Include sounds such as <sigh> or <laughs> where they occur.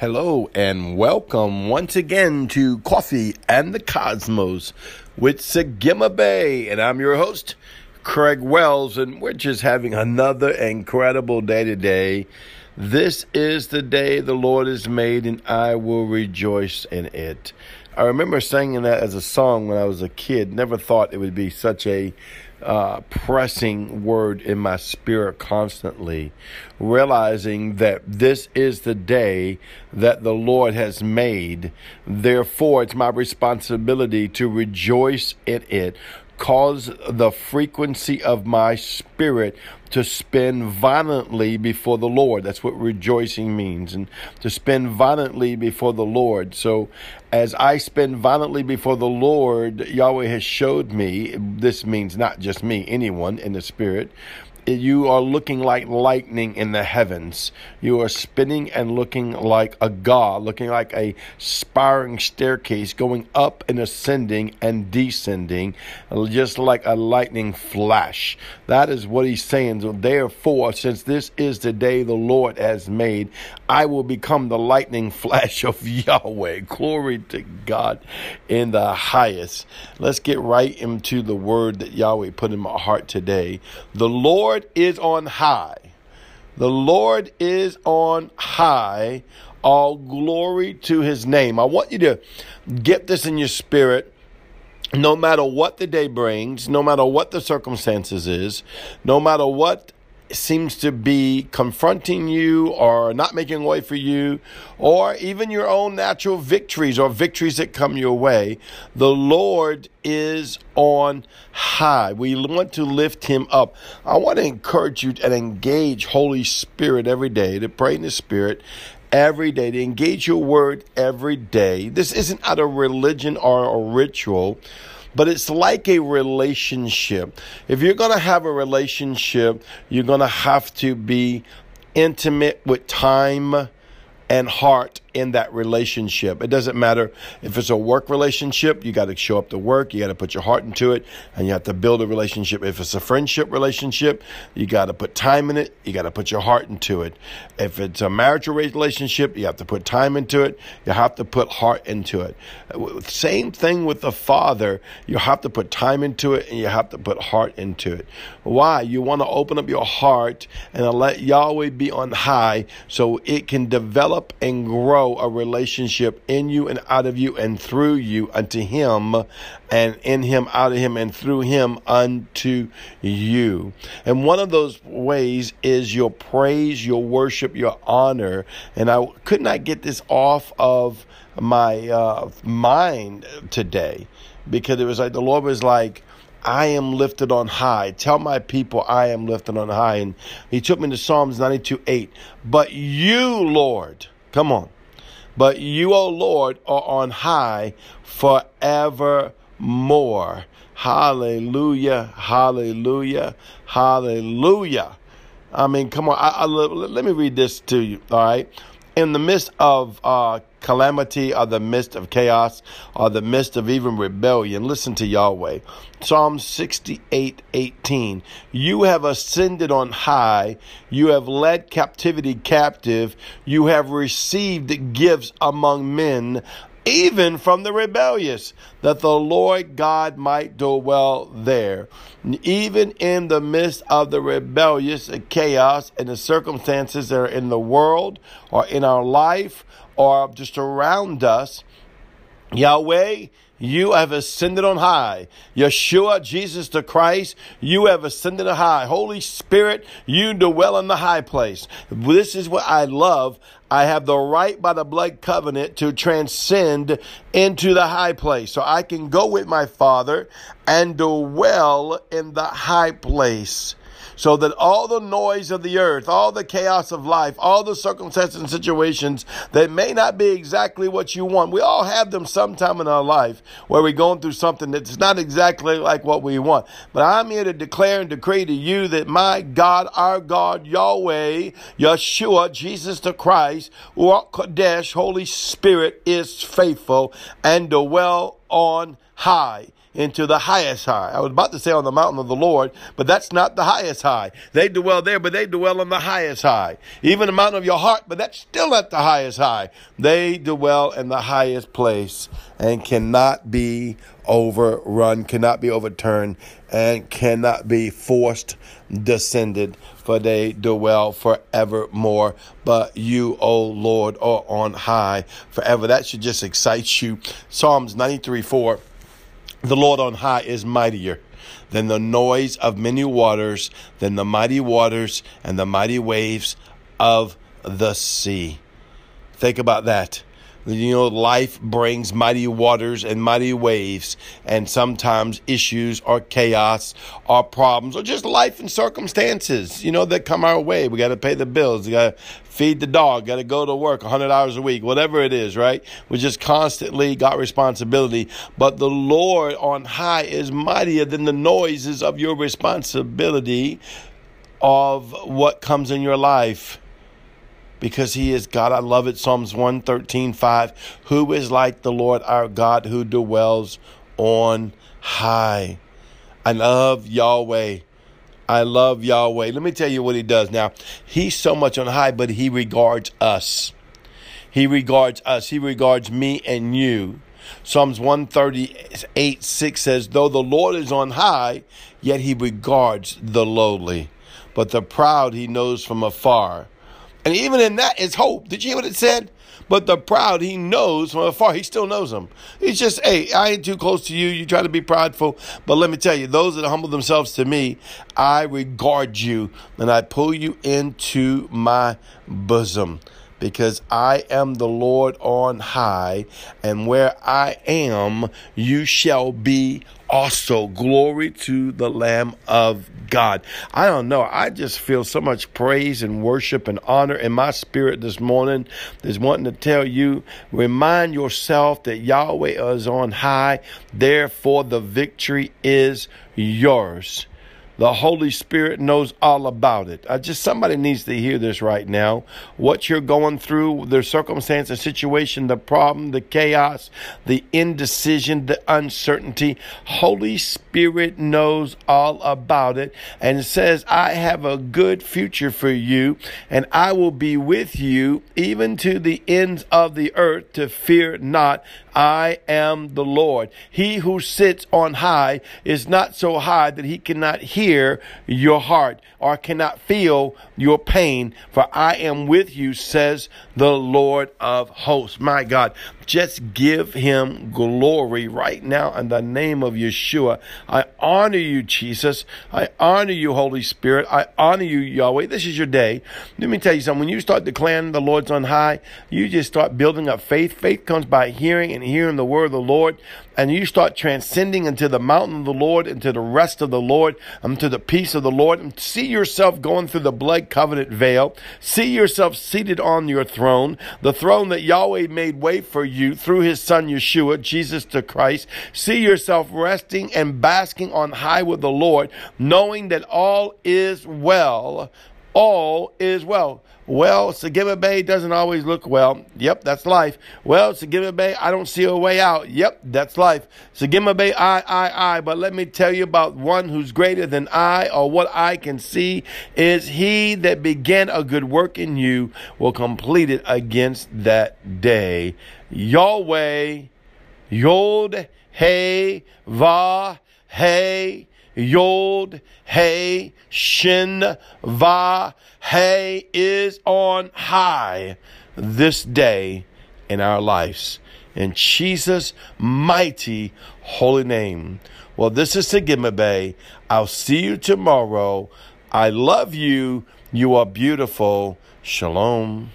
Hello and welcome once again to Coffee and the Cosmos with Sagima Bay. And I'm your host, Craig Wells, and we're just having another incredible day today. This is the day the Lord has made, and I will rejoice in it. I remember singing that as a song when I was a kid. Never thought it would be such a uh, pressing word in my spirit constantly, realizing that this is the day that the Lord has made. Therefore, it's my responsibility to rejoice in it, cause the frequency of my spirit to spin violently before the Lord. That's what rejoicing means, and to spin violently before the Lord. So, as I spin violently before the Lord, Yahweh has showed me this means not just me, anyone in the spirit you are looking like lightning in the heavens. You are spinning and looking like a god, looking like a spiraling staircase going up and ascending and descending, just like a lightning flash. That is what he's saying. So therefore, since this is the day the Lord has made, I will become the lightning <laughs> flash of Yahweh. Glory to God in the highest. Let's get right into the word that Yahweh put in my heart today. The Lord Lord is on high. The Lord is on high. All glory to his name. I want you to get this in your spirit no matter what the day brings, no matter what the circumstances is, no matter what seems to be confronting you or not making way for you, or even your own natural victories or victories that come your way, the Lord is on high. We want to lift him up. I want to encourage you and engage Holy Spirit every day, to pray in the Spirit every day, to engage your word every day. This isn't out of religion or a ritual but it's like a relationship. If you're going to have a relationship, you're going to have to be intimate with time and heart in that relationship. It doesn't matter if it's a work relationship, you got to show up to work, you got to put your heart into it, and you have to build a relationship. If it's a friendship relationship, you got to put time in it, you got to put your heart into it. If it's a marital relationship, you have to put time into it, you have to put heart into it. Same thing with the Father, you have to put time into it and you have to put heart into it. Why? You want to open up your heart and let Yahweh be on high so it can develop and grow grow a relationship in you and out of you and through you unto Him, and in Him, out of Him, and through Him unto you. And one of those ways is your praise, your worship, your honor. And I could not get this off of my uh, mind today because it was like the Lord was like, I am lifted on high. Tell my people I am lifted on high. And he took me to Psalms 92 8. But you, Lord, come on. But you, O Lord, are on high forevermore. Hallelujah, hallelujah, hallelujah. I mean, come on. I, I, let me read this to you, all right? In the midst of uh, calamity or the midst of chaos or the midst of even rebellion. Listen to Yahweh. Psalm 68 18. You have ascended on high. You have led captivity captive. You have received gifts among men even from the rebellious, that the Lord God might dwell there. Even in the midst of the rebellious chaos and the circumstances that are in the world or in our life or just around us, Yahweh, you have ascended on high. Yeshua, Jesus the Christ, you have ascended on high. Holy Spirit, you dwell in the high place. This is what I love. I have the right by the blood covenant to transcend into the high place. So I can go with my Father and dwell in the high place so that all the noise of the earth, all the chaos of life, all the circumstances and situations that may not be exactly what you want, we all have them sometime in our life where we're going through something that's not exactly like what we want. But I'm here to declare and decree to you that my God, our God, Yahweh, Yeshua, Jesus the Christ, Kodesh, Holy Spirit is faithful and dwell on high. Into the highest high. I was about to say on the mountain of the Lord, but that's not the highest high. They dwell there, but they dwell on the highest high. Even the mountain of your heart, but that's still not the highest high. They dwell in the highest place and cannot be overrun, cannot be overturned, and cannot be forced descended, for they dwell forevermore. But you, O Lord, are on high forever. That should just excite you. Psalms 93 4 The Lord on high is mightier than the noise of many waters, than the mighty waters and the mighty waves of the sea. Think about that. You know, life brings mighty waters and mighty waves, and sometimes issues or chaos or problems or just life and circumstances, you know, that come our way. We got to pay the bills, we got to feed the dog, got to go to work 100 hours a week, whatever it is, right? We just constantly got responsibility. But the Lord on high is mightier than the noises of your responsibility of what comes in your life because he is God. I love it. Psalms 113, 5. Who is like the Lord our God who dwells on high? I love Yahweh. I love Yahweh. Let me tell you what he does now. He's so much on high, but he regards us. He regards us. He regards me and you. Psalms 138, 6 says, Though the Lord is on high, yet he regards the lowly, but the proud he knows from afar. And even in that is hope. Did you hear what it said? But the proud, he knows from afar. He still knows them. He's just, hey, I ain't too close to you. You try to be prideful. But let me tell you, those that humble themselves to me, I regard you and I pull you into my bosom because I am the Lord on high, and where I am, you shall be also. Glory to the Lamb of God. I don't know. I just feel so much praise and worship and honor in my spirit this morning. There's wanting to tell you, remind yourself that Yahweh is on high, therefore the victory is yours. The Holy Spirit knows all about it. I just somebody needs to hear this right now. What you're going through, the circumstance, the situation, the problem, the chaos, the indecision, the uncertainty. Holy Spirit knows all about it and says, I have a good future for you and I will be with you even to the ends of the earth to fear not. I am the Lord. He who sits on high is not so high that he cannot hear your heart or cannot feel your pain, for I am with you, says the Lord of hosts. My God, just give him glory right now in the name of Yeshua. I honor you, Jesus. I honor you, Holy Spirit. I honor you, Yahweh. This is your day. Let me tell you something. When you start declaring the Lord's on high, you just start building up faith. Faith comes by hearing and hearing the word of the Lord. And you start transcending into the mountain of the Lord, into the rest of the Lord, um, into the peace of the Lord. And see yourself going through the blood covenant veil. See yourself seated on your throne, the throne that Yahweh made way for you through his son Yeshua, Jesus the Christ. See yourself resting and basking on high with the Lord, knowing that all is well. All is well. Well, Sagima Bay doesn't always look well. Yep, that's life. Well, Sagima Bay, I don't see a way out. Yep, that's life. Sagima Bay, I, I, I. But let me tell you about one who's greater than I, or what I can see is he that began a good work in you will complete it against that day. Yahweh, Yod, Hey, Va, Hey, Yod, Hey, Shin, Va, Hey is on high this day in our lives. In Jesus' mighty holy name. Well, this is Sagima. I'll see you tomorrow. I love you. You are beautiful. Shalom.